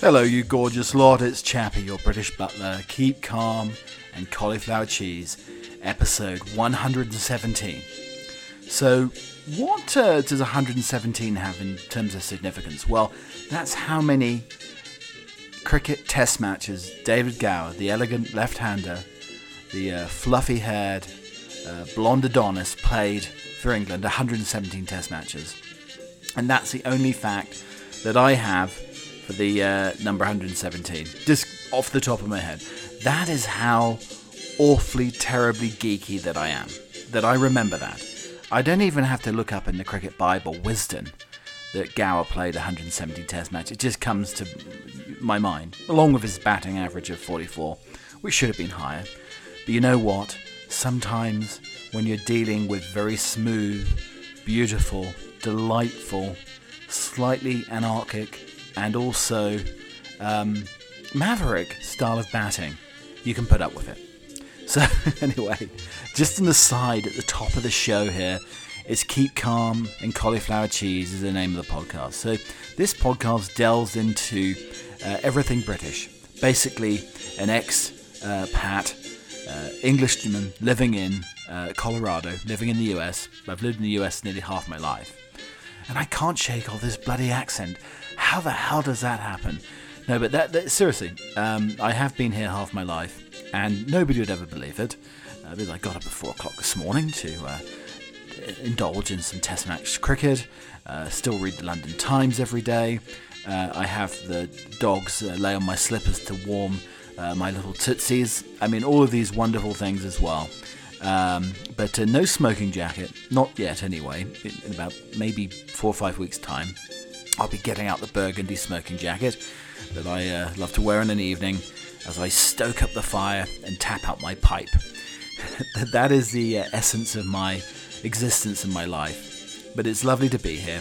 Hello, you gorgeous lot. It's Chappie, your British butler. Keep calm and cauliflower cheese, episode 117. So, what uh, does 117 have in terms of significance? Well, that's how many cricket test matches David Gower, the elegant left hander, the uh, fluffy haired uh, blonde Adonis, played for England 117 test matches. And that's the only fact that I have for the uh, number 117, just off the top of my head. That is how awfully, terribly geeky that I am. That I remember that. I don't even have to look up in the Cricket Bible wisdom that Gower played 170 Test matches. It just comes to my mind, along with his batting average of 44, which should have been higher. But you know what? Sometimes when you're dealing with very smooth, beautiful, delightful, slightly anarchic, and also um, maverick style of batting, you can put up with it. So, anyway, just an aside at the top of the show here is Keep Calm and Cauliflower Cheese is the name of the podcast. So, this podcast delves into uh, everything British. Basically, an ex uh, Pat uh, Englishman living in uh, Colorado, living in the US. I've lived in the US nearly half my life. And I can't shake off this bloody accent. How the hell does that happen? No, but that, that seriously, um, I have been here half my life and nobody would ever believe it. Uh, because I got up at four o'clock this morning to uh, indulge in some Test match cricket. Uh, still read the London Times every day. Uh, I have the dogs uh, lay on my slippers to warm uh, my little tootsies. I mean, all of these wonderful things as well. Um, but no smoking jacket, not yet anyway. In, in about maybe four or five weeks' time, I'll be getting out the burgundy smoking jacket that I love to wear in an evening as I stoke up the fire and tap out my pipe. that is the uh, essence of my existence in my life. But it's lovely to be here.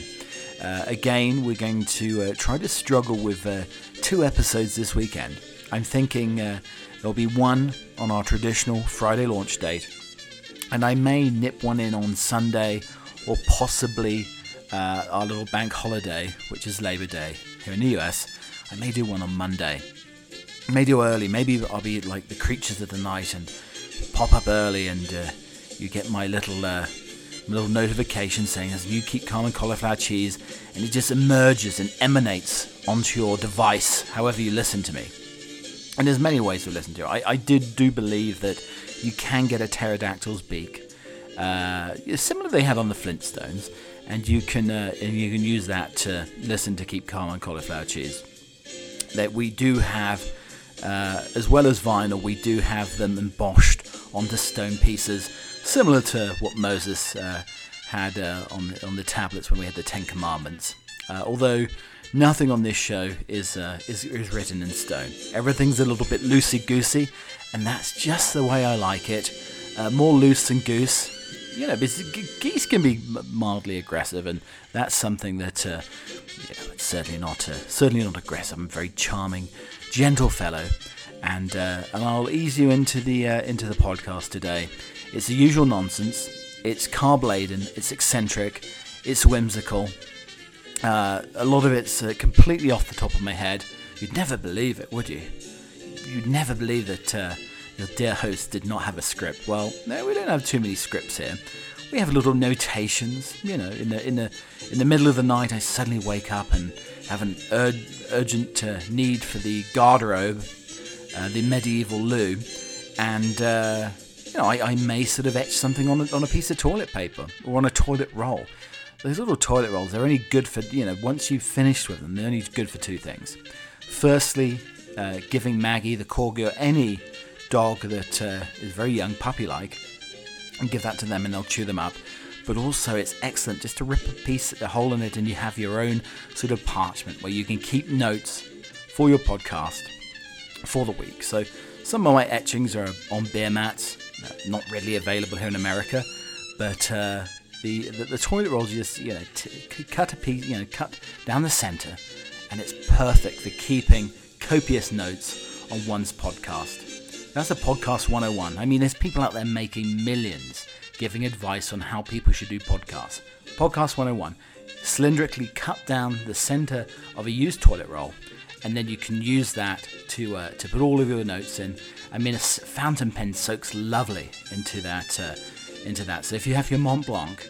Uh, again, we're going to uh, try to struggle with uh, two episodes this weekend. I'm thinking uh, there'll be one on our traditional Friday launch date, and I may nip one in on Sunday or possibly uh, our little bank holiday, which is Labor Day here in the US. I may do one on Monday maybe early. Maybe I'll be like the creatures of the night and pop up early, and uh, you get my little uh, little notification saying as you keep calm and cauliflower cheese, and it just emerges and emanates onto your device, however you listen to me. And there's many ways to listen to it. I, I did do believe that you can get a pterodactyl's beak, uh, similar they had on the Flintstones, and you can uh, and you can use that to listen to keep calm on cauliflower cheese. That we do have uh, as well as vinyl, we do have them embossed onto stone pieces, similar to what Moses uh, had uh, on, the, on the tablets when we had the Ten Commandments. Uh, although nothing on this show is, uh, is, is written in stone. Everything's a little bit loosey goosey, and that's just the way I like it. Uh, more loose than goose. You know, geese can be mildly aggressive, and that's something that you know, it's certainly not certainly not aggressive. I'm a very charming, gentle fellow, and uh, and I'll ease you into the uh, into the podcast today. It's the usual nonsense. It's carb laden. It's eccentric. It's whimsical. Uh, a lot of it's uh, completely off the top of my head. You'd never believe it, would you? You'd never believe that uh, your dear host did not have a script. Well, no, we don't have too many scripts here. We have little notations. You know, in the in the in the middle of the night, I suddenly wake up and have an ur- urgent uh, need for the garderobe, uh, the medieval loo, and uh, you know I, I, may sort of etch something on a, on a piece of toilet paper or on a toilet roll. Those little toilet rolls, they're only good for you know once you've finished with them, they're only good for two things. Firstly, uh, giving Maggie the corgi or any dog that uh, is very young, puppy-like, and give that to them, and they'll chew them up but also it's excellent just to rip a piece, a hole in it, and you have your own sort of parchment where you can keep notes for your podcast for the week. So some of my etchings are on beer mats, not readily available here in America, but uh, the, the, the toilet rolls just you know t- cut a piece, you know, cut down the center, and it's perfect for keeping copious notes on one's podcast. That's a podcast 101. I mean, there's people out there making millions giving advice on how people should do podcasts. Podcast 101 cylindrically cut down the center of a used toilet roll, and then you can use that to uh, to put all of your notes in. I mean, a fountain pen soaks lovely into that uh, into that. So if you have your Mont Blanc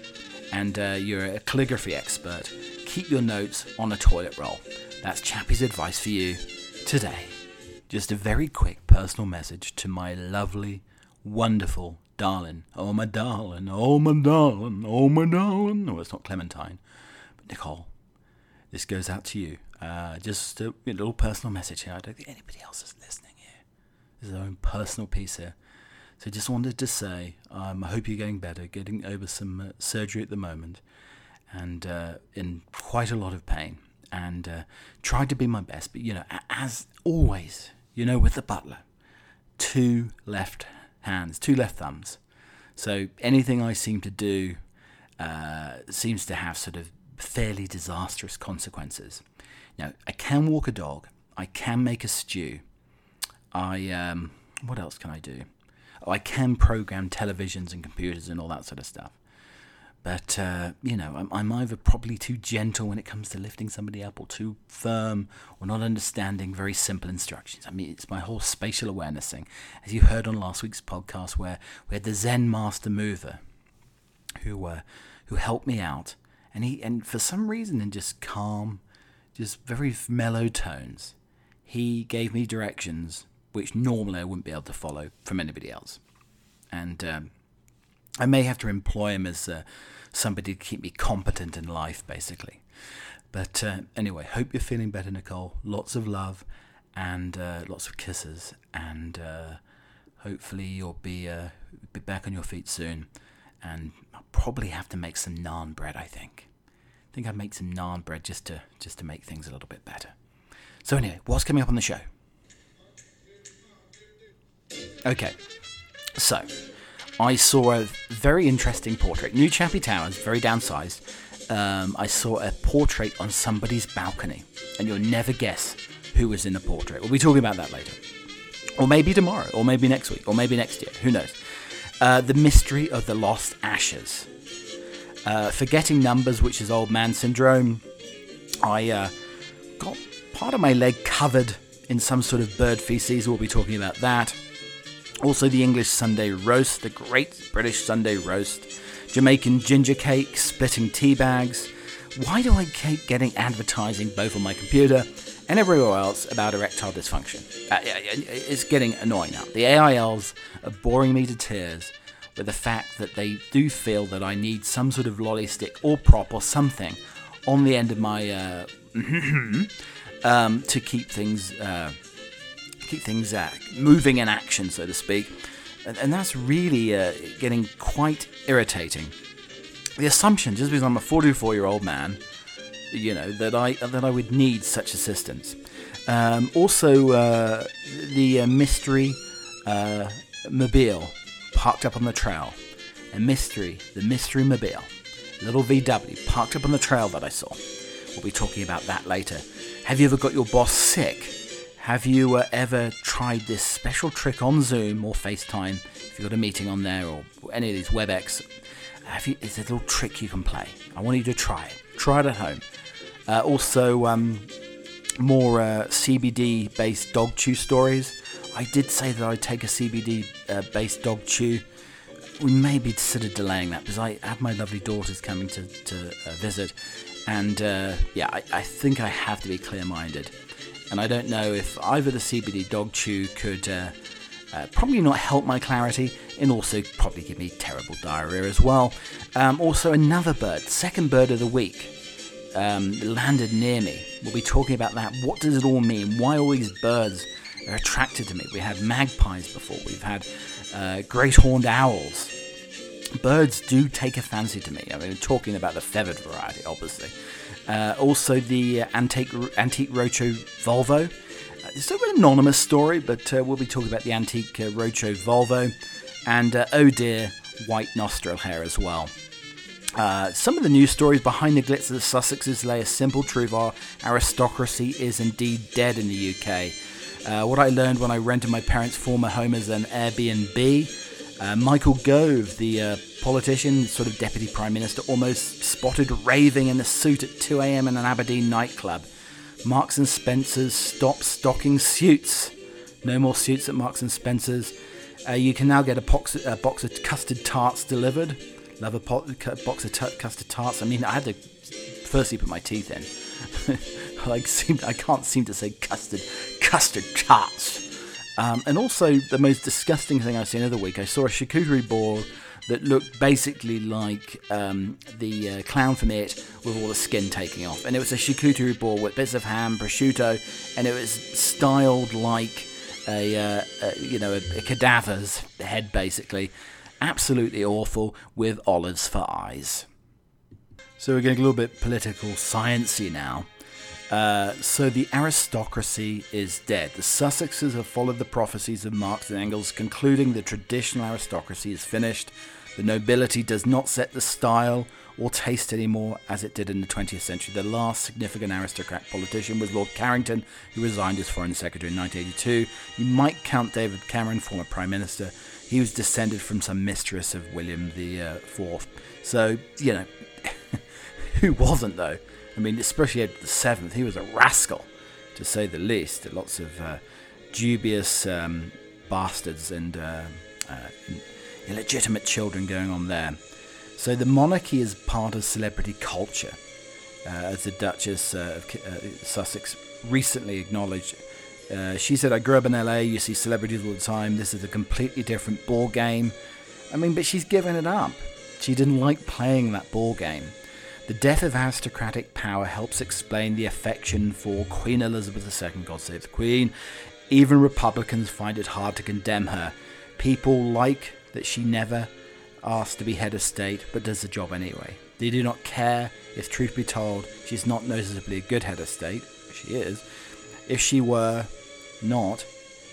and uh, you're a calligraphy expert, keep your notes on a toilet roll. That's Chappie's advice for you today. Just a very quick personal message to my lovely, wonderful darling. Oh, my darling. Oh, my darling. Oh, my darling. No, it's not Clementine. But Nicole, this goes out to you. Uh, just a, a, little personal message here. I don't think anybody else is listening here. This is our own personal piece here. So just wanted to say, um, I hope you're getting better, getting over some uh, surgery at the moment, and uh, in quite a lot of pain. And uh, tried to be my best, but you know, as always, you know, with the butler, two left hands, two left thumbs. So anything I seem to do uh, seems to have sort of fairly disastrous consequences. Now, I can walk a dog. I can make a stew. I um, what else can I do? I can program televisions and computers and all that sort of stuff. But uh, you know, I'm, I'm either probably too gentle when it comes to lifting somebody up, or too firm, or not understanding very simple instructions. I mean, it's my whole spatial awareness thing, as you heard on last week's podcast, where we had the Zen master mover, who uh, who helped me out and he and for some reason in just calm, just very mellow tones, he gave me directions which normally I wouldn't be able to follow from anybody else, and um, I may have to employ him as uh, somebody to keep me competent in life, basically. But uh, anyway, hope you're feeling better, Nicole. Lots of love and uh, lots of kisses, and uh, hopefully you'll be uh, be back on your feet soon and I'll probably have to make some naan bread. I think. I think I'd make some naan bread just to just to make things a little bit better. So anyway, what's coming up on the show? Okay, so I saw a very interesting portrait. New Chappie Towers, very downsized. Um, I saw a portrait on somebody's balcony, and you'll never guess who was in the portrait. We'll be talking about that later. Or maybe tomorrow, or maybe next week, or maybe next year. Who knows? Uh, the Mystery of the Lost Ashes. Uh, forgetting numbers, which is old man syndrome. I uh, got part of my leg covered in some sort of bird feces. We'll be talking about that. Also, the English Sunday roast, the great British Sunday roast, Jamaican ginger cake, splitting tea bags. Why do I keep getting advertising both on my computer and everywhere else about erectile dysfunction? Uh, it's getting annoying now. The AILs are boring me to tears with the fact that they do feel that I need some sort of lolly stick or prop or something on the end of my uh, um, to keep things uh, keep things uh, moving in action, so to speak, and, and that's really uh, getting quite irritating. The assumption, just because I'm a 44 year old man, you know that I that I would need such assistance. Um, also, uh, the uh, mystery mobile parked up on the trail. A mystery, the mystery mobile. Little VW parked up on the trail that I saw. We'll be talking about that later. Have you ever got your boss sick? Have you uh, ever tried this special trick on Zoom or FaceTime? If you've got a meeting on there or any of these WebEx, have you, it's a little trick you can play. I want you to try it. Try it at home. Uh, also, um, more uh, CBD based dog chew stories. I did say that I'd take a CBD uh, based dog chew. We may be of delaying that because I have my lovely daughters coming to, to uh, visit. And uh, yeah, I, I, think I have to be clear minded. And I don't know if either the CBD dog chew could uh, uh, probably not help my clarity and also probably give me terrible diarrhea as well. Um, also, another bird, second bird of the week, um, landed near me. We'll be talking about that. What does it all mean? Why all these birds? are attracted to me. We had magpies before, we've had uh, great horned owls. Birds do take a fancy to me. I mean, talking about the feathered variety, obviously. Uh, also, the uh, antique, antique Roacho Volvo. Uh, it's sort an anonymous story, but uh, we'll be talking about the antique uh, Volvo and uh, oh dear, white nostril hair as well. Uh, some of the news stories behind the glitz of the Sussexes lay a simple truth our aristocracy is indeed dead in the UK. What I learned when I rented my parents' former home as an Airbnb. Uh, Michael Gove, the uh, politician, sort of deputy prime minister, almost spotted raving in a suit at 2 a.m. in an Aberdeen nightclub. Marks and Spencer's stop stocking suits. No more suits at Marks and Spencer's. Uh, you can now get a box, a box of custard tarts delivered. Love a pot, box of t- custard tarts. I mean, I had to firstly put my teeth in. seem, I can't seem to say custard, custard tarts. Um, and also, the most disgusting thing I've seen of the week, I saw a charcuterie board that looked basically like um, the uh, clown from It with all the skin taking off. And it was a charcuterie board with bits of ham, prosciutto, and it was styled like a, uh, a you know a, a cadaver's head, basically. Absolutely awful with olives for eyes. So we're getting a little bit political sciency now. Uh, so the aristocracy is dead. The Sussexes have followed the prophecies of Marx and Engels, concluding the traditional aristocracy is finished. The nobility does not set the style or taste anymore as it did in the 20th century. The last significant aristocrat politician was Lord Carrington, who resigned as Foreign Secretary in 1982. You might count David Cameron, former Prime Minister. He was descended from some mistress of William the uh, Fourth. So, you know, who wasn't though? I mean, especially Edward the Seventh, he was a rascal, to say the least. Lots of uh, dubious um, bastards and uh, uh, illegitimate children going on there. So the monarchy is part of celebrity culture, uh, as the Duchess uh, of uh, Sussex recently acknowledged. She said, I grew up in LA, you see celebrities all the time. This is a completely different ball game. I mean, but she's given it up. She didn't like playing that ball game. The death of aristocratic power helps explain the affection for Queen Elizabeth II, God save the Queen. Even Republicans find it hard to condemn her. People like that she never asked to be head of state, but does the job anyway. They do not care if, truth be told, she's not noticeably a good head of state. She is. If she were not,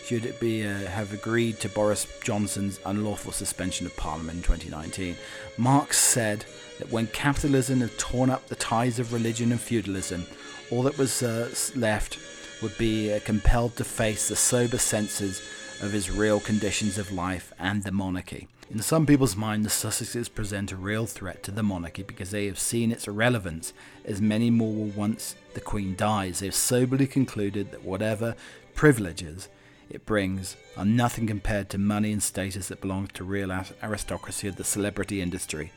should it be uh, have agreed to Boris Johnson's unlawful suspension of Parliament in 2019. Marx said that when capitalism had torn up the ties of religion and feudalism, all that was uh, left would be uh, compelled to face the sober senses of his real conditions of life and the monarchy. In some people's mind, the Sussexes present a real threat to the monarchy because they have seen its irrelevance, as many more will once the Queen dies. They have soberly concluded that whatever privileges it brings are nothing compared to money and status that belongs to real aristocracy of the celebrity industry.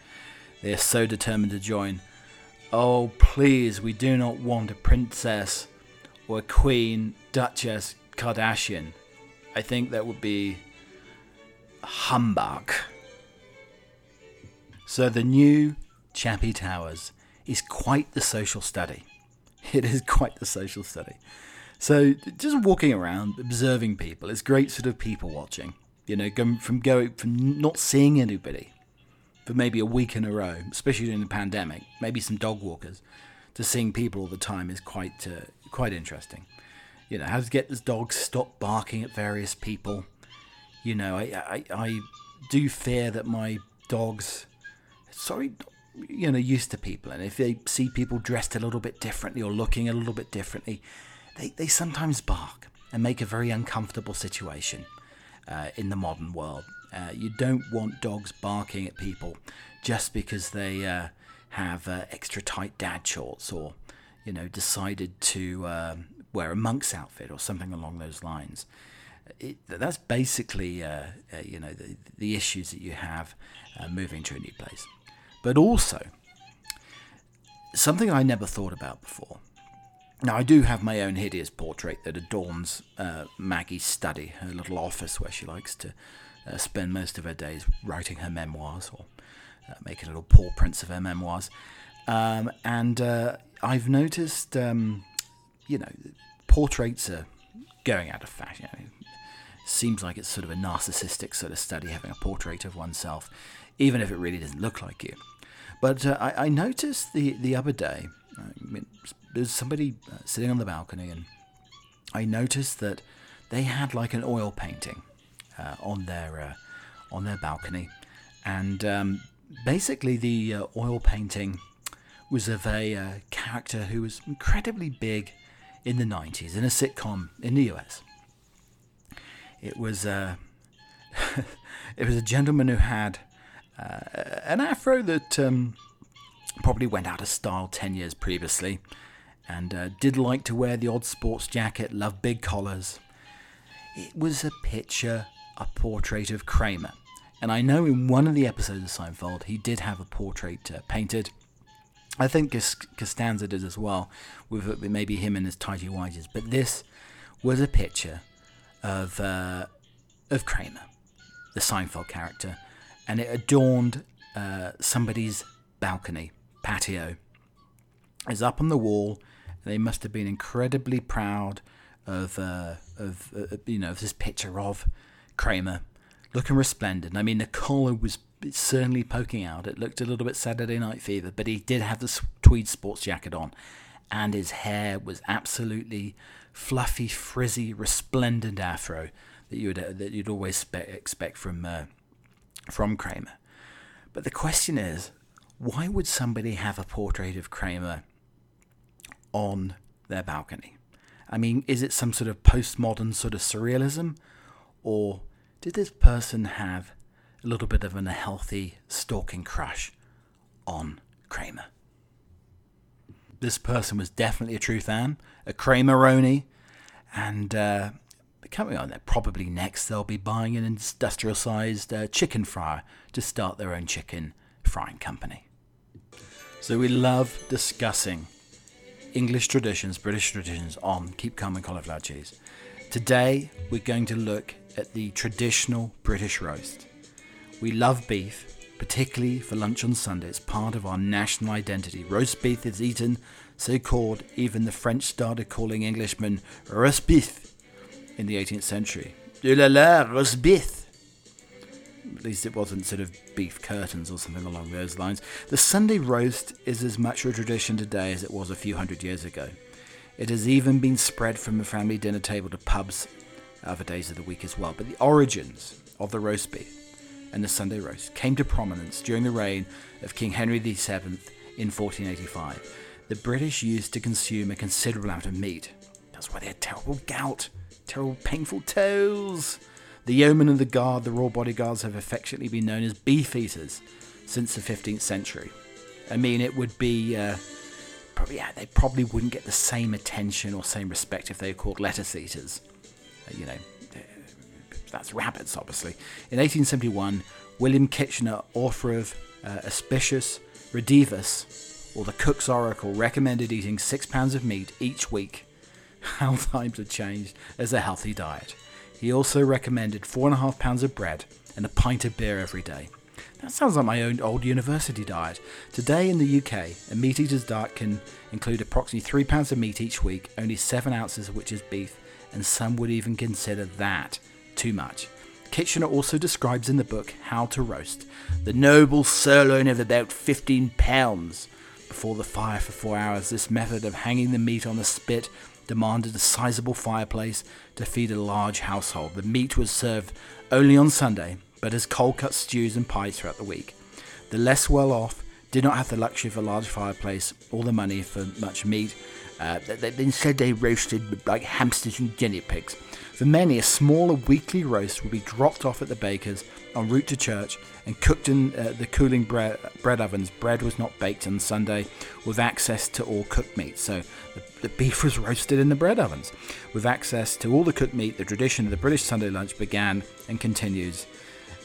They are so determined to join. Oh, please, we do not want a princess or a queen, duchess, Kardashian. I think that would be humbug. So the new Chappie Towers is quite the social study. It is quite the social study. So just walking around, observing people, it's great sort of people watching. You know, going from going from not seeing anybody for maybe a week in a row, especially during the pandemic, maybe some dog walkers, to seeing people all the time is quite uh, quite interesting. You know, how to get this dog stop barking at various people. You know, I, I, I do fear that my dogs, sorry, you know, used to people, and if they see people dressed a little bit differently or looking a little bit differently, they, they sometimes bark and make a very uncomfortable situation uh, in the modern world. Uh, you don't want dogs barking at people just because they uh, have uh, extra tight dad shorts or, you know, decided to um, wear a monk's outfit or something along those lines. It, that's basically, uh, uh, you know, the, the issues that you have moving to a new place. But also, something I never thought about before now, I do have my own hideous portrait that adorns uh, Maggie's study, her little office where she likes to uh, spend most of her days writing her memoirs or uh, making little paw prints of her memoirs. Um, and uh, I've noticed, um, you know, portraits are going out of fashion. I mean, seems like it's sort of a narcissistic sort of study having a portrait of oneself, even if it really doesn't look like you. But uh, I, I, noticed the, the other day, I mean, there's somebody uh, sitting on the balcony, and I noticed that they had like an oil painting uh, on their uh, on their balcony, and um, basically the uh, oil painting was of a character who was incredibly big in the 90s in a sitcom in the US. It was uh, It was a gentleman who had uh, an afro that um, probably went out of style 10 years previously and uh, did like to wear the odd sports jacket, loved big collars. It was a picture, a portrait of Kramer. And I know in one of the episodes of Seinfeld, he did have a portrait uh, painted. I think Costanza did as well, with maybe him in his tidy whities. But this was a picture of uh, of Kramer, the Seinfeld character, and it adorned uh, somebody's balcony patio. It's up on the wall. They must have been incredibly proud of uh, of uh, you know this picture of Kramer looking resplendent. I mean, the collar was certainly poking out. It looked a little bit Saturday Night Fever, but he did have the tweed sports jacket on, and his hair was absolutely fluffy, frizzy, resplendent afro that you would uh, that you'd always spe- expect from uh, from Kramer. But the question is, why would somebody have a portrait of Kramer on their balcony? I mean, is it some sort of postmodern sort of surrealism, or did this person have a little bit of an unhealthy stalking crush on Kramer? This person was definitely a true fan, a Krameroni, and uh, coming on there, probably next they'll be buying an industrial sized uh, chicken fryer to start their own chicken frying company. So we love discussing English traditions, British traditions on Keep Calm and cauliflower cheese. Today we're going to look at the traditional British roast. We love beef, particularly for lunch on Sunday. It's part of our national identity. Roast beef is eaten so called, even the French started calling Englishmen roast beef in the 18th century. De la la, roast beef. Least it wasn't sort of beef curtains or something along those lines. The Sunday roast is as much a tradition today as it was a few hundred years ago. It has even been spread from the family dinner table to pubs other days of the week as well. But the origins of the roast beef and the Sunday roast came to prominence during the reign of King Henry VII in 1485. The British used to consume a considerable amount of meat. That's why they had terrible gout, terrible painful toes. The yeomen of the guard, the royal bodyguards, have affectionately been known as beef eaters since the 15th century. I mean, it would be uh, probably yeah, they probably wouldn't get the same attention or same respect if they were called lettuce eaters. Uh, you know, that's rabbits, obviously. In 1871, William Kitchiner, author of uh, Aspicius Redivivus, or the Cook's Oracle, recommended eating six pounds of meat each week. How times have changed as a healthy diet. He also recommended four and a half pounds of bread and a pint of beer every day. That sounds like my own old university diet. Today in the UK, a meat eater's diet can include approximately three pounds of meat each week, only seven ounces of which is beef, and some would even consider that too much. Kitchiner also describes in the book How to Roast the noble sirloin of about 15 pounds. Before the fire for four hours, this method of hanging the meat on the spit demanded a sizable fireplace to feed a large household. The meat was served only on Sunday, but as cold cut stews and pies throughout the week. The less well off did not have the luxury of a large fireplace or the money for much meat. Uh, instead, they roasted like hamsters and guinea pigs. For many, a smaller weekly roast would be dropped off at the baker's en route to church and cooked in uh, the cooling bread, bread ovens. Bread was not baked on Sunday with access to all cooked meat, so the, the beef was roasted in the bread ovens. With access to all the cooked meat, the tradition of the British Sunday lunch began and continues.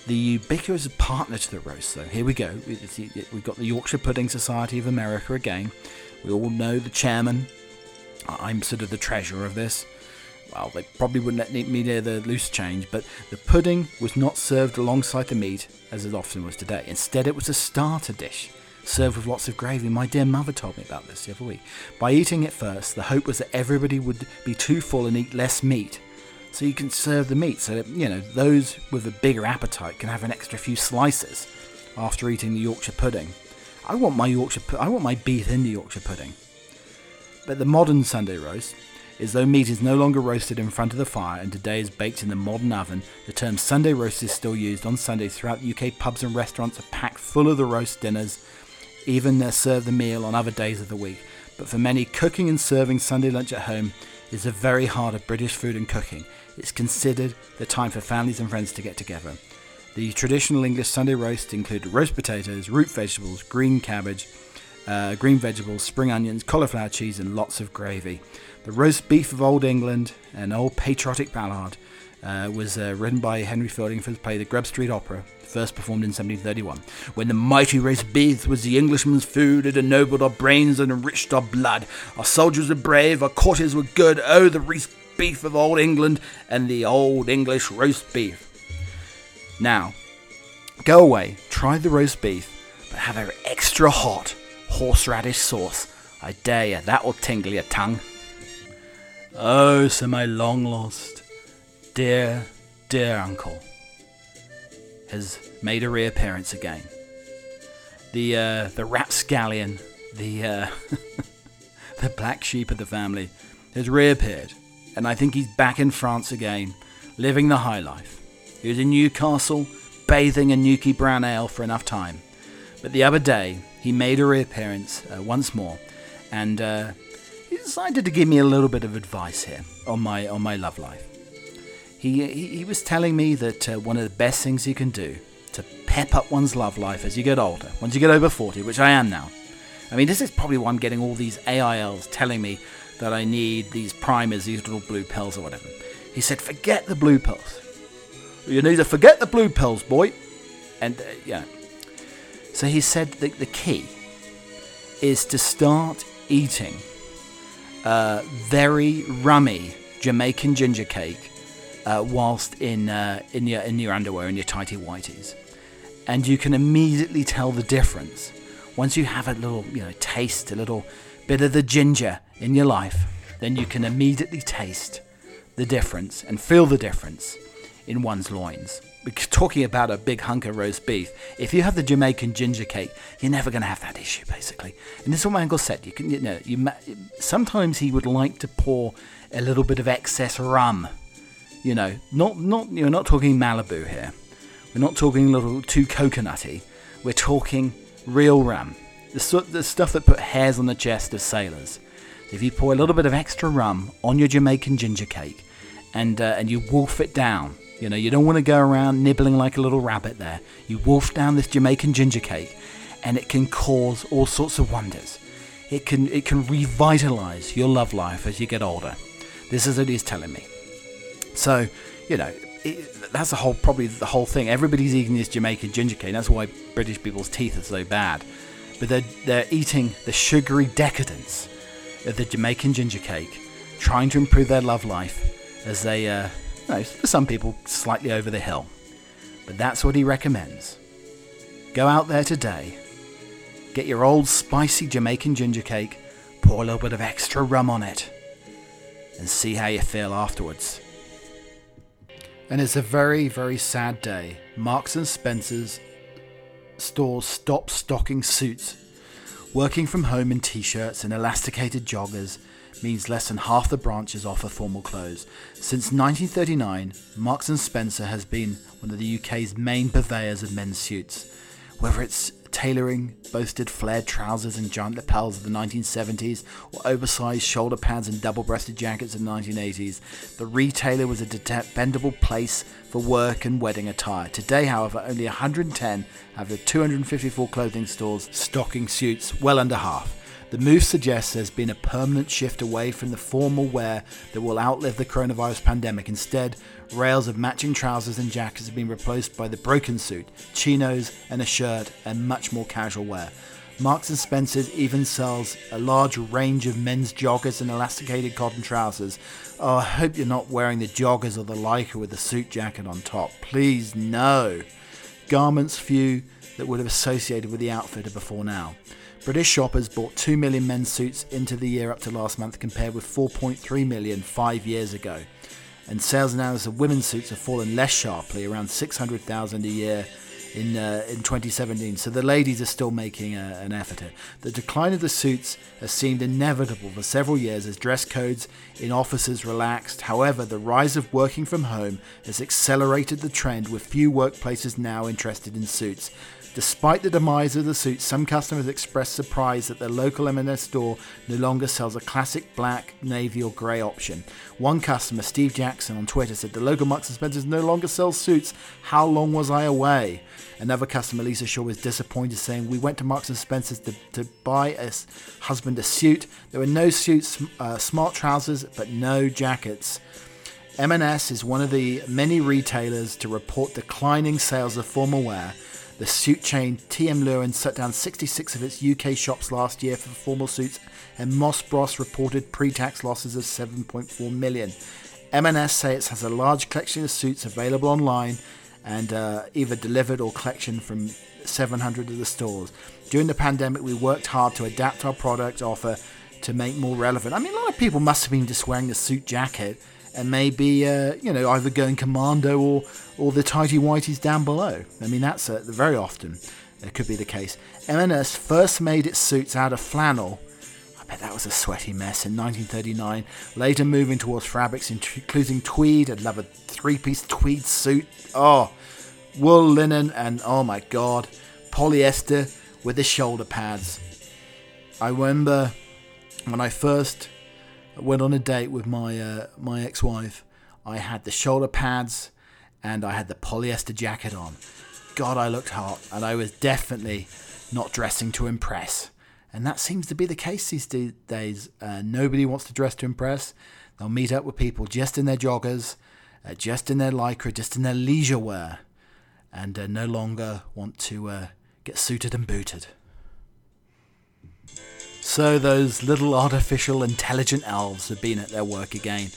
The ubiquitous partner to the roast, though, here we go. We've got the Yorkshire Pudding Society of America again. We all know the chairman. I'm sort of the treasurer of this well, they probably wouldn't let me near the loose change, but the pudding was not served alongside the meat as it often was today. Instead, it was a starter dish served with lots of gravy. My dear mother told me about this the other week. By eating it first, the hope was that everybody would be too full and eat less meat. So you can serve the meat so that, you know, those with a bigger appetite can have an extra few slices after eating the Yorkshire pudding. I want my Yorkshire I want my beef in the Yorkshire pudding. But the modern Sunday roast is though meat is no longer roasted in front of the fire and today is baked in the modern oven, the term Sunday roast is still used on Sundays throughout the UK. Pubs and restaurants are packed full of the roast dinners, even they serve the meal on other days of the week. But for many, cooking and serving Sunday lunch at home is the very heart of British food and cooking. It's considered the time for families and friends to get together. The traditional English Sunday roast included roast potatoes, root vegetables, green cabbage, uh, green vegetables, spring onions, cauliflower cheese, and lots of gravy. The roast beef of Old England, an old patriotic ballad, uh, was uh, written by Henry Fielding for the play The Grub Street Opera, first performed in 1731. When the mighty roast beef was the Englishman's food, it ennobled our brains and enriched our blood. Our soldiers were brave, our courtiers were good. Oh, the roast beef of Old England and the old English roast beef. Now, go away, try the roast beef, but have an extra hot horseradish sauce. I dare you, that will tingle your tongue. Oh, so my long lost, dear, dear uncle has made a reappearance again. The uh, the rapscallion, the uh, the black sheep of the family, has reappeared, and I think he's back in France again, living the high life. He was in Newcastle, bathing in Newkie brown ale for enough time. But the other day, he made a reappearance uh, once more, and uh, decided to give me a little bit of advice here on my on my love life. He he, he was telling me that uh, one of the best things you can do to pep up one's love life as you get older, once you get over 40, which I am now. I mean, this is probably why I'm getting all these AILs telling me that I need these primers, these little blue pills or whatever. He said, forget the blue pills. You need to forget the blue pills, boy. And uh, yeah. So he said that the key is to start eating uh, very rummy Jamaican ginger cake uh, whilst in uh, in your in your underwear and your tighty whities, and you can immediately tell the difference once you have a little you know taste a little bit of the ginger in your life. Then you can immediately taste the difference and feel the difference in one's loins. Because talking about a big hunk of roast beef, if you have the Jamaican ginger cake, you're never going to have that issue, basically. And this is what my uncle said. You can, you know, you sometimes he would like to pour a little bit of excess rum. You know, not not you're not talking Malibu here. We're not talking a little too coconutty. We're talking real rum, the, the stuff that put hairs on the chest of sailors. If you pour a little bit of extra rum on your Jamaican ginger cake, and uh, and you wolf it down you know, you don't want to go around nibbling like a little rabbit there. You wolf down this Jamaican ginger cake, and it can cause all sorts of wonders. It can it can revitalize your love life as you get older. This is what he's telling me. So, you know, it, that's the whole probably the whole thing. Everybody's eating this Jamaican ginger cake. That's why British people's teeth are so bad. But they're they're eating the sugary decadence of the Jamaican ginger cake, trying to improve their love life as they uh, no, for some people, slightly over the hill. But that's what he recommends. Go out there today, get your old spicy Jamaican ginger cake, pour a little bit of extra rum on it, and see how you feel afterwards. And it's a very, very sad day. Marks and Spencer's stores stop stocking suits. Working from home in t shirts and elasticated joggers means less than half the branches offer formal clothes. Since 1939, Marks & Spencer has been one of the UK's main purveyors of men's suits. Whether it's tailoring boasted flared trousers and giant lapels of the 1970s, or oversized shoulder pads and double breasted jackets of the 1980s, the retailer was a dependable place for work and wedding attire. Today, however, only 110 out of the 254 clothing stores stocking suits, well under half. The move suggests there's been a permanent shift away from the formal wear that will outlive the coronavirus pandemic. Instead, rails of matching trousers and jackets have been replaced by the broken suit, chinos, and a shirt, and much more casual wear. Marks & Spencer's even sells a large range of men's joggers and elasticated cotton trousers. Oh, I hope you're not wearing the joggers or the lycra with the suit jacket on top. Please, no. Garments few that would have associated with the outfitter before now. British shoppers bought 2 million men's suits into the year up to last month, compared with 4.3 million five years ago. And sales analysis of women's suits have fallen less sharply, around 600,000 a year in uh, in 2017. So the ladies are still making a, an effort here. The decline of the suits has seemed inevitable for several years as dress codes in offices relaxed. However, the rise of working from home has accelerated the trend, with few workplaces now interested in suits. Despite the demise of the suit, some customers expressed surprise that their local M&S store no longer sells a classic black, navy, or grey option. One customer, Steve Jackson, on Twitter said, The local Marks & Spencer's no longer sells suits. How long was I away? Another customer, Lisa Shaw, was disappointed, saying, We went to Marks & Spencer's to, to buy a husband a suit. There were no suits, uh, smart trousers, but no jackets. M&S is one of the many retailers to report declining sales of formal wear the suit chain TM Lewin shut down 66 of its UK shops last year for formal suits, and Moss Bros reported pre-tax losses of 7.4 million. M&S say it has a large collection of suits available online and uh, either delivered or collection from 700 of the stores. During the pandemic, we worked hard to adapt our product offer to make more relevant. I mean, a lot of people must have been just wearing the suit jacket and maybe uh, you know either going commando or or the tighty whities down below. I mean that's uh, very often it could be the case. M&S first made its suits out of flannel. I bet that was a sweaty mess in 1939. Later moving towards fabrics including tweed. I'd love a three-piece tweed suit. Oh, wool, linen, and oh my god, polyester with the shoulder pads. I remember when I first went on a date with my uh, my ex-wife, I had the shoulder pads and I had the polyester jacket on. God, I looked hot, and I was definitely not dressing to impress. And that seems to be the case these days. Uh, nobody wants to dress to impress. They'll meet up with people just in their joggers, uh, just in their lycra, just in their leisure wear, and uh, no longer want to uh, get suited and booted. So those little artificial intelligent elves have been at their work again.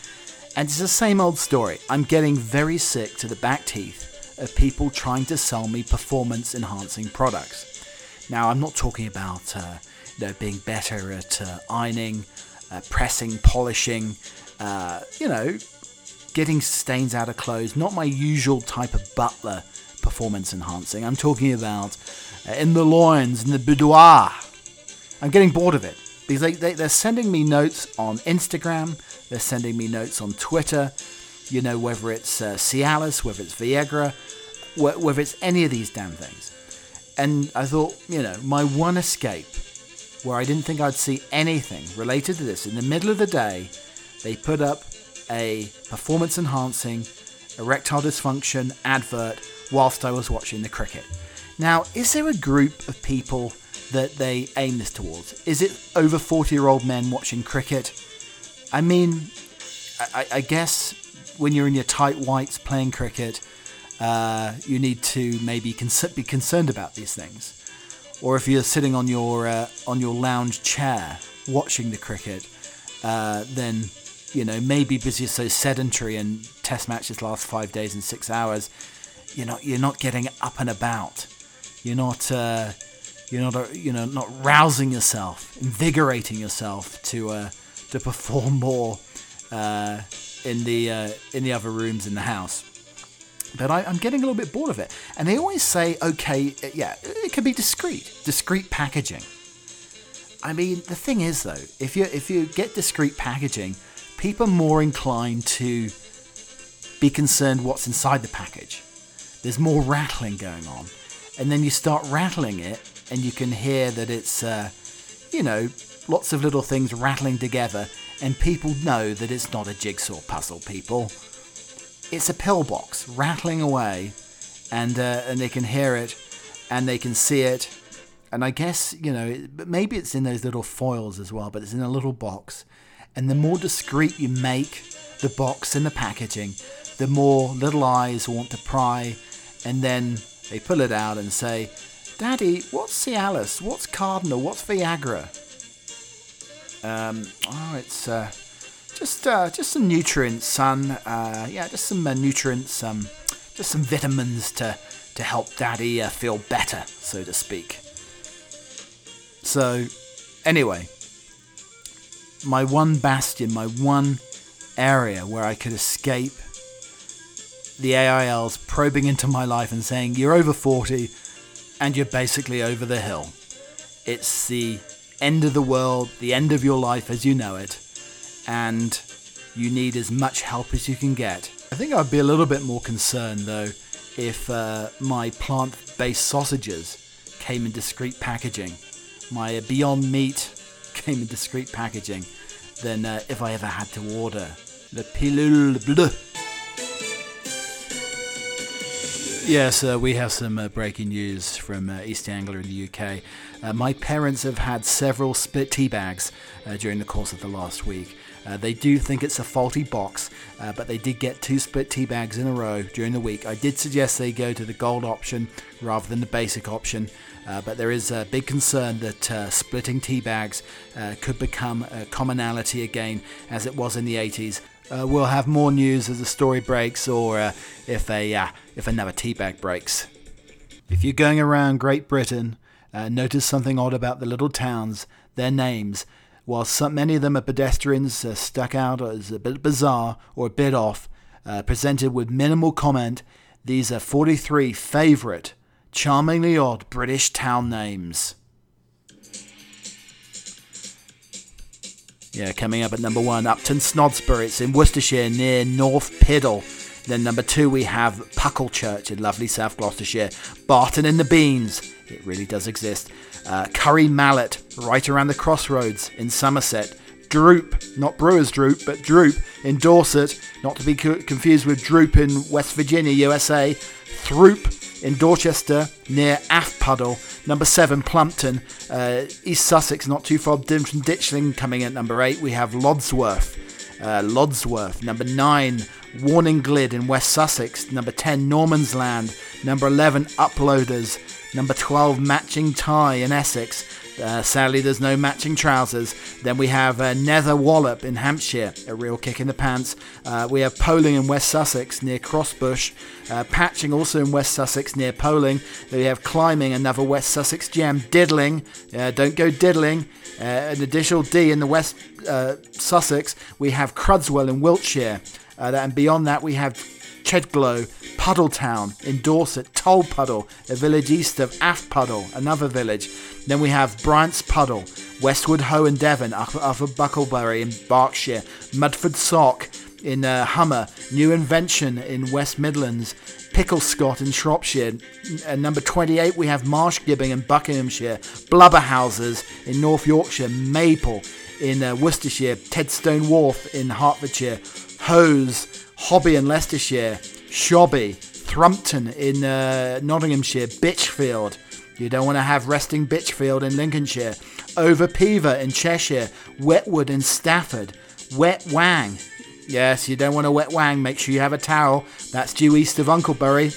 And it's the same old story. I'm getting very sick to the back teeth of people trying to sell me performance enhancing products. Now, I'm not talking about uh, you know, being better at uh, ironing, uh, pressing, polishing, uh, you know, getting stains out of clothes. Not my usual type of butler performance enhancing. I'm talking about uh, in the loins, in the boudoir, I'm getting bored of it because they, they, they're sending me notes on Instagram, they're sending me notes on Twitter, you know, whether it's uh, Cialis, whether it's Viagra, wh- whether it's any of these damn things. And I thought, you know, my one escape where I didn't think I'd see anything related to this, in the middle of the day, they put up a performance enhancing erectile dysfunction advert whilst I was watching the cricket. Now, is there a group of people that they aim this towards? Is it over 40 year old men watching cricket? I mean, I, I, guess when you're in your tight whites playing cricket, uh, you need to maybe cons- be concerned about these things. Or if you're sitting on your uh, on your lounge chair watching the cricket, uh, then you know maybe because you're so sedentary and test matches last five days and six hours, you're not you're not getting up and about. You're not uh, you're not, you know, not rousing yourself, invigorating yourself to uh, to perform more uh, in the uh, in the other rooms in the house. But I, am getting a little bit bored of it. And they always say, okay, uh, yeah, it can be discreet, discreet packaging. I mean, the thing is though, if you if you get discreet packaging, people are more inclined to be concerned what's inside the package. There's more rattling going on, and then you start rattling it, and you can hear that it's, uh, you know, lots of little things rattling together, and people know that it's not a jigsaw puzzle, people. It's a pillbox rattling away, and, uh, and they can hear it, and they can see it, and I guess, you know, maybe it's in those little foils as well, but it's in a little box. And the more discreet you make the box and the packaging, the more little eyes want to pry, and then they pull it out and say, Daddy, what's Cialis? What's Cardinal? What's Viagra? Um, oh, it's uh, just uh, just some nutrients, son. Uh, yeah, just some uh, nutrients, um, just some vitamins to to help Daddy uh, feel better, so to speak. So, anyway, my one bastion, my one area where I could escape the AILs probing into my life and saying, You're over 40, and you're basically over the hill. It's the end of the world, the end of your life as you know it, and you need as much help as you can get. I think I'd be a little bit more concerned though if uh, my plant based sausages came in discreet packaging. My Beyond Meat came in discreet packaging than uh, if I ever had to order the pilule bleu. Yes, uh, we have some uh, breaking news from uh, East Anglia in the UK. Uh, my parents have had several split tea bags uh, during the course of the last week. Uh, they do think it's a faulty box, but they did get two split tea bags in a row during the week. I did suggest they go to the gold option rather than the basic option, but there is a big concern that splitting tea bags could become a commonality again as it was in the 80s. Uh, we'll have more news as the story breaks or uh, if a uh, if another teabag breaks. If you're going around Great Britain, uh, notice something odd about the little towns, their names. While some, many of them are pedestrians uh, stuck out as a bit bizarre or a bit off, uh, presented with minimal comment, these are 43 favourite, charmingly odd British town names. Yeah, coming up at number one, Upton Snodsbury. It's in Worcestershire near North Piddle. Then number two, we have Pucklechurch in lovely South Gloucestershire. Barton in the Beans. It really does exist. Uh, Curry Mallet, right around the crossroads in Somerset. Droop, not Brewer's Droop, but Droop in Dorset, not to be co- confused with Droop in West Virginia, USA. Throop in Dorchester near Affpuddle. Number seven, Plumpton, uh, East Sussex, not too far from Ditchling. Coming at number eight, we have Lodsworth. Uh, Lodsworth. Number nine, Warning Warninglid in West Sussex. Number 10, Norman's Land. Number 11, Uploaders. Number 12, Matching Tye in Essex. Uh, sadly, there's no matching trousers. Then we have uh, Nether Wallop in Hampshire, a real kick in the pants. Uh, we have Poling in West Sussex near Crossbush. Uh, patching also in West Sussex near Poling. Then we have Clymping, another West Sussex gem. Didling, uh, don't go diddling. Uh, an additional D in the West Sussex. We have Crudwell in Wiltshire. and beyond that, we have Chedglow, Puddletown in Dorset, Tolpuddle, a village east of Affpuddle, another village. Then we have Briantspuddle, Westwood Hoe in Devon, Upper Bucklebury in Berkshire, Mudford Sock in uh, Hummer, New Invention in West Midlands, Picklescott in Shropshire. Number 28, we have Marsh Gibbing in Buckinghamshire, Blubberhouses in North Yorkshire, Maple in uh, Worcestershire, Tedstone Wharf in Hertfordshire, Hose, Hoby in Leicestershire, Shoby, Thrumpton in uh, Nottinghamshire, Bitchfield, you don't want to have resting Bitchfield in Lincolnshire, Over Peover in Cheshire, Wetwood in Stafford, Wet Wang. Yes, you don't want a wet wang. Make sure you have a towel. That's due east of Unclebury.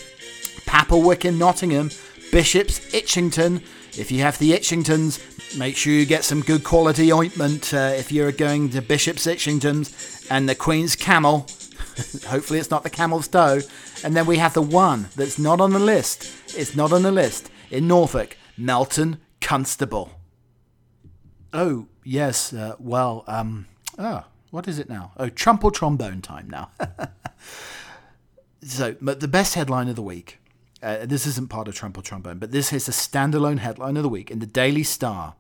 Papplewick in Nottingham, Bishops, Itchington. If you have the Itchingtons, make sure you get some good quality ointment uh, if you're going to Bishop's Itchingtons and the Queen's Camel. Hopefully, it's not the Camel's Toe. And then we have the one that's not on the list. It's not on the list in Norfolk, Melton Constable. Oh, yes, uh, well, um, oh, what is it now? Oh, trump or trombone time now. so, but the best headline of the week, uh, this isn't part of trump or trombone, but this is a standalone headline of the week in the Daily Star.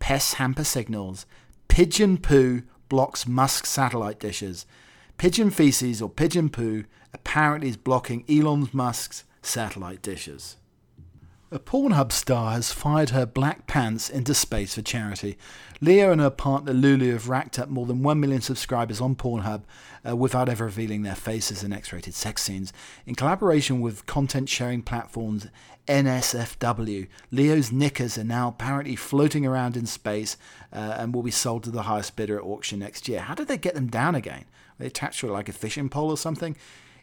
Pests hamper signals. Pigeon poo blocks Musk satellite dishes. Pigeon feces or pigeon poo apparently is blocking Elon Musk's satellite dishes. A Pornhub star has fired her black pants into space for charity. Leo and her partner Lulu have racked up more than 1 million subscribers on Pornhub uh, without ever revealing their faces in X rated sex scenes. In collaboration with content sharing platforms NSFW, Leo's knickers are now apparently floating around in space uh, and will be sold to the highest bidder at auction next year. How did they get them down again? Attached to it like a fishing pole or something?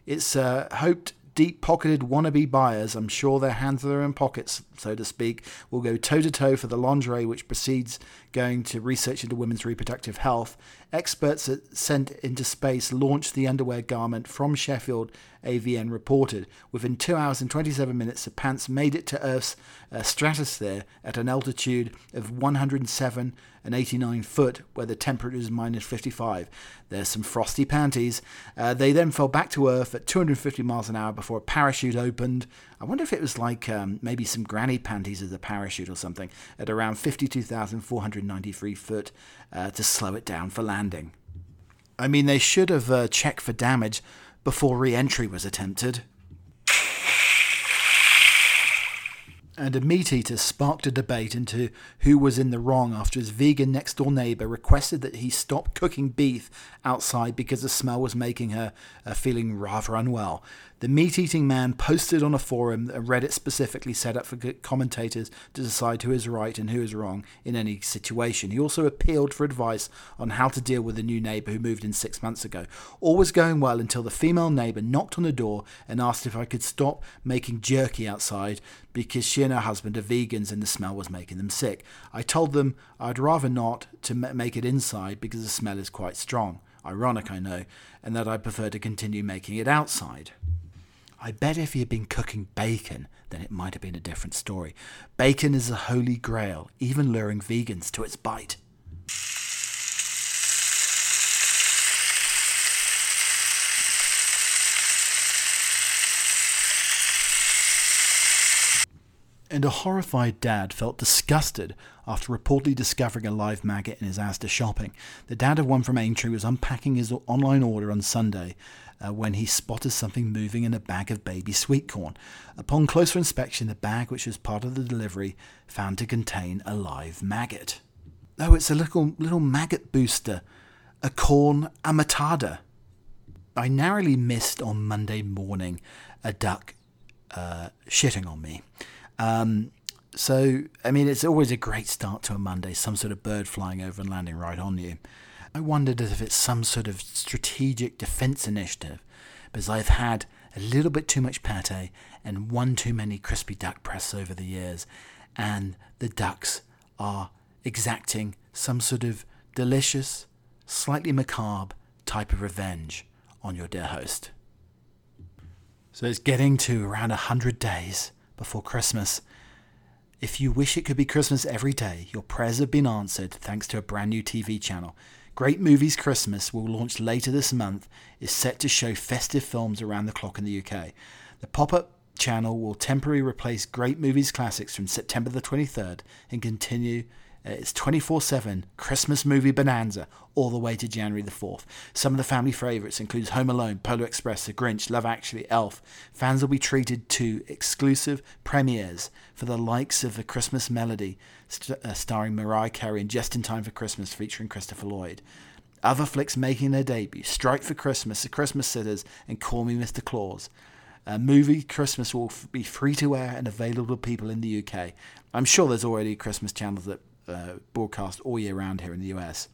It's uh, hoped deep pocketed wannabe buyers, I'm sure their hands are in pockets, so to speak, will go toe to toe for the lingerie which precedes going to research into women's reproductive health. Experts at Sent into Space launched the underwear garment from Sheffield, AVN reported. Within 2 hours and 27 minutes, the pants made it to Earth's uh, stratosphere at an altitude of 107 and 89 foot, where the temperature is minus 55. There's some frosty panties. Uh, they then fell back to Earth at 250 miles an hour before a parachute opened. I wonder if it was like um, maybe some granny panties as a parachute or something at around 52,493 foot uh, to slow it down for landing. I mean, they should have uh, checked for damage before re entry was attempted. and a meat eater sparked a debate into who was in the wrong after his vegan next door neighbour requested that he stop cooking beef outside because the smell was making her uh, feeling rather unwell. The meat eating man posted on a forum that Reddit specifically set up for commentators to decide who is right and who is wrong in any situation. He also appealed for advice on how to deal with a new neighbour who moved in six months ago. All was going well until the female neighbour knocked on the door and asked if I could stop making jerky outside because she and her husband are vegans and the smell was making them sick. I told them I'd rather not to make it inside because the smell is quite strong. Ironic, I know, and that I prefer to continue making it outside. I bet if he had been cooking bacon, then it might have been a different story. Bacon is a holy grail, even luring vegans to its bite. And a horrified dad felt disgusted after reportedly discovering a live maggot in his Asda shopping. The dad of one from Aintree was unpacking his online order on Sunday uh, when he spotted something moving in a bag of baby sweet corn. Upon closer inspection, the bag, which was part of the delivery, found to contain a live maggot. Oh, it's a little little maggot booster, a corn amatada. I narrowly missed on Monday morning a duck uh, shitting on me. Um, so, I mean, it's always a great start to a Monday, some sort of bird flying over and landing right on you. I wondered if it's some sort of strategic defense initiative, because I've had a little bit too much pate and one too many crispy duck breasts over the years, and the ducks are exacting some sort of delicious, slightly macabre type of revenge on your dear host. So it's getting to around a hundred days before Christmas. If you wish it could be Christmas every day, your prayers have been answered thanks to a brand new TV channel. Great Movies Christmas will launch later this month, is set to show festive films around the clock in the UK. The pop up channel will temporarily replace Great Movies Classics from September the 23rd and continue it's 24 7 Christmas movie bonanza all the way to January the 4th. Some of the family favourites include Home Alone, Polar Express, The Grinch, Love Actually, Elf. Fans will be treated to exclusive premieres for the likes of The Christmas Melody, st- uh, starring Mariah Carey and Just in Time for Christmas, featuring Christopher Lloyd. Other flicks making their debut Strike for Christmas, The Christmas Sitters, and Call Me Mr. Claus. A movie Christmas will f- be free to air and available to people in the UK. I'm sure there's already Christmas channels that uh, broadcast all year round here in the US.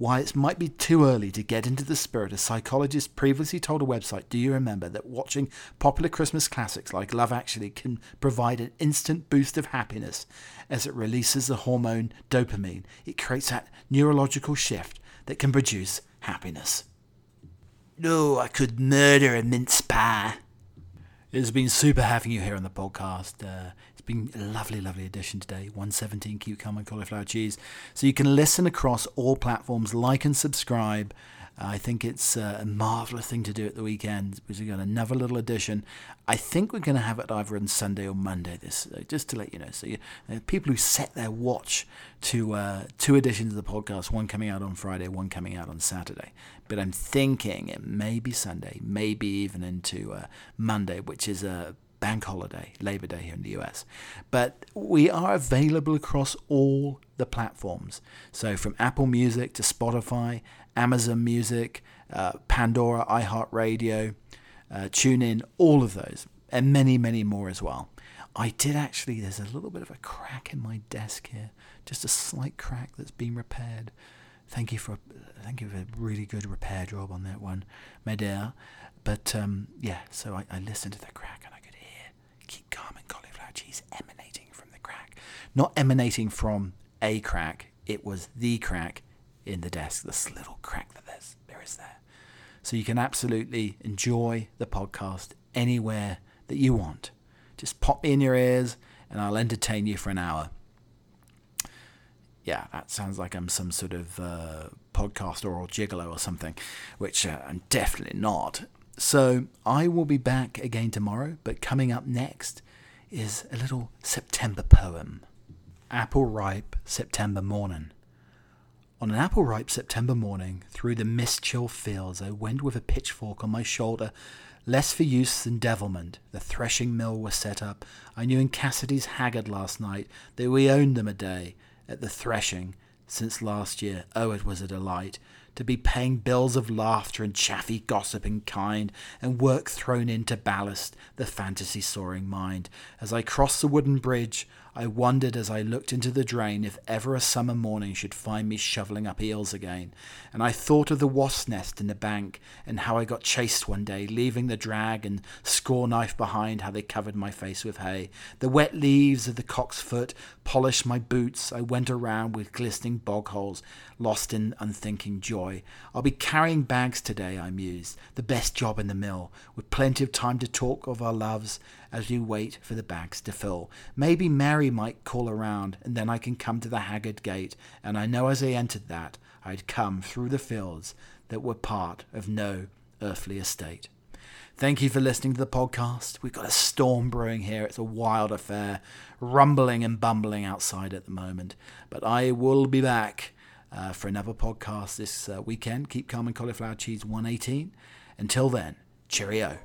Why it might be too early to get into the spirit, a psychologist previously told a website, Do you remember, that watching popular Christmas classics like Love Actually can provide an instant boost of happiness as it releases the hormone dopamine? It creates that neurological shift that can produce happiness. No, I could murder a mince pie. It's been super having you here on the podcast. Uh, been a lovely, lovely edition today. 117 cucumber cauliflower cheese. So you can listen across all platforms, like and subscribe. I think it's a marvelous thing to do at the weekend because we've got another little edition. I think we're going to have it either on Sunday or Monday. This uh, just to let you know. So you, uh, people who set their watch to uh, two editions of the podcast, one coming out on Friday, one coming out on Saturday. But I'm thinking it may be Sunday, maybe even into uh, Monday, which is a bank holiday, Labor Day here in the US. But we are available across all the platforms. So from Apple Music to Spotify, Amazon Music, uh, Pandora, iHeartRadio, uh, TuneIn, all of those, and many, many more as well. I did actually, there's a little bit of a crack in my desk here, just a slight crack that's been repaired. Thank you for thank you for a really good repair job on that one, Medea. But um, yeah, so I, I listened to the crack and I could hear keep calm and cauliflower cheese emanating from the crack. Not emanating from a crack, it was the crack in the desk, this little crack that there's, there is there. So you can absolutely enjoy the podcast anywhere that you want. Just pop me in your ears and I'll entertain you for an hour. Yeah, that sounds like I'm some sort of uh, podcast or gigolo or something, which uh, I'm definitely not. So I will be back again tomorrow, but coming up next is a little September poem. Apple ripe September morning On an apple ripe September morning, through the mist chill fields, I went with a pitchfork on my shoulder, less for use than devilment. The threshing mill was set up. I knew in Cassidy's haggard last night that we owned them a day at the threshing since last year. Oh, it was a delight to be paying bills of laughter and chaffy gossip gossiping kind, and work thrown into ballast the fantasy soaring mind. As I crossed the wooden bridge, I wondered as I looked into the drain if ever a summer morning should find me shoveling up eels again. And I thought of the wasp nest in the bank and how I got chased one day, leaving the drag and score knife behind, how they covered my face with hay. The wet leaves of the cock's foot polished my boots. I went around with glistening bog holes, lost in unthinking joy. I'll be carrying bags today, I mused, the best job in the mill, with plenty of time to talk of our loves as we wait for the bags to fill. Maybe Mary might call around, and then I can come to the haggard gate, and I know as I entered that I'd come through the fields that were part of no earthly estate. Thank you for listening to the podcast. We've got a storm brewing here. It's a wild affair, rumbling and bumbling outside at the moment. But I will be back uh, for another podcast this uh, weekend. Keep calm and cauliflower cheese 118. Until then, cheerio.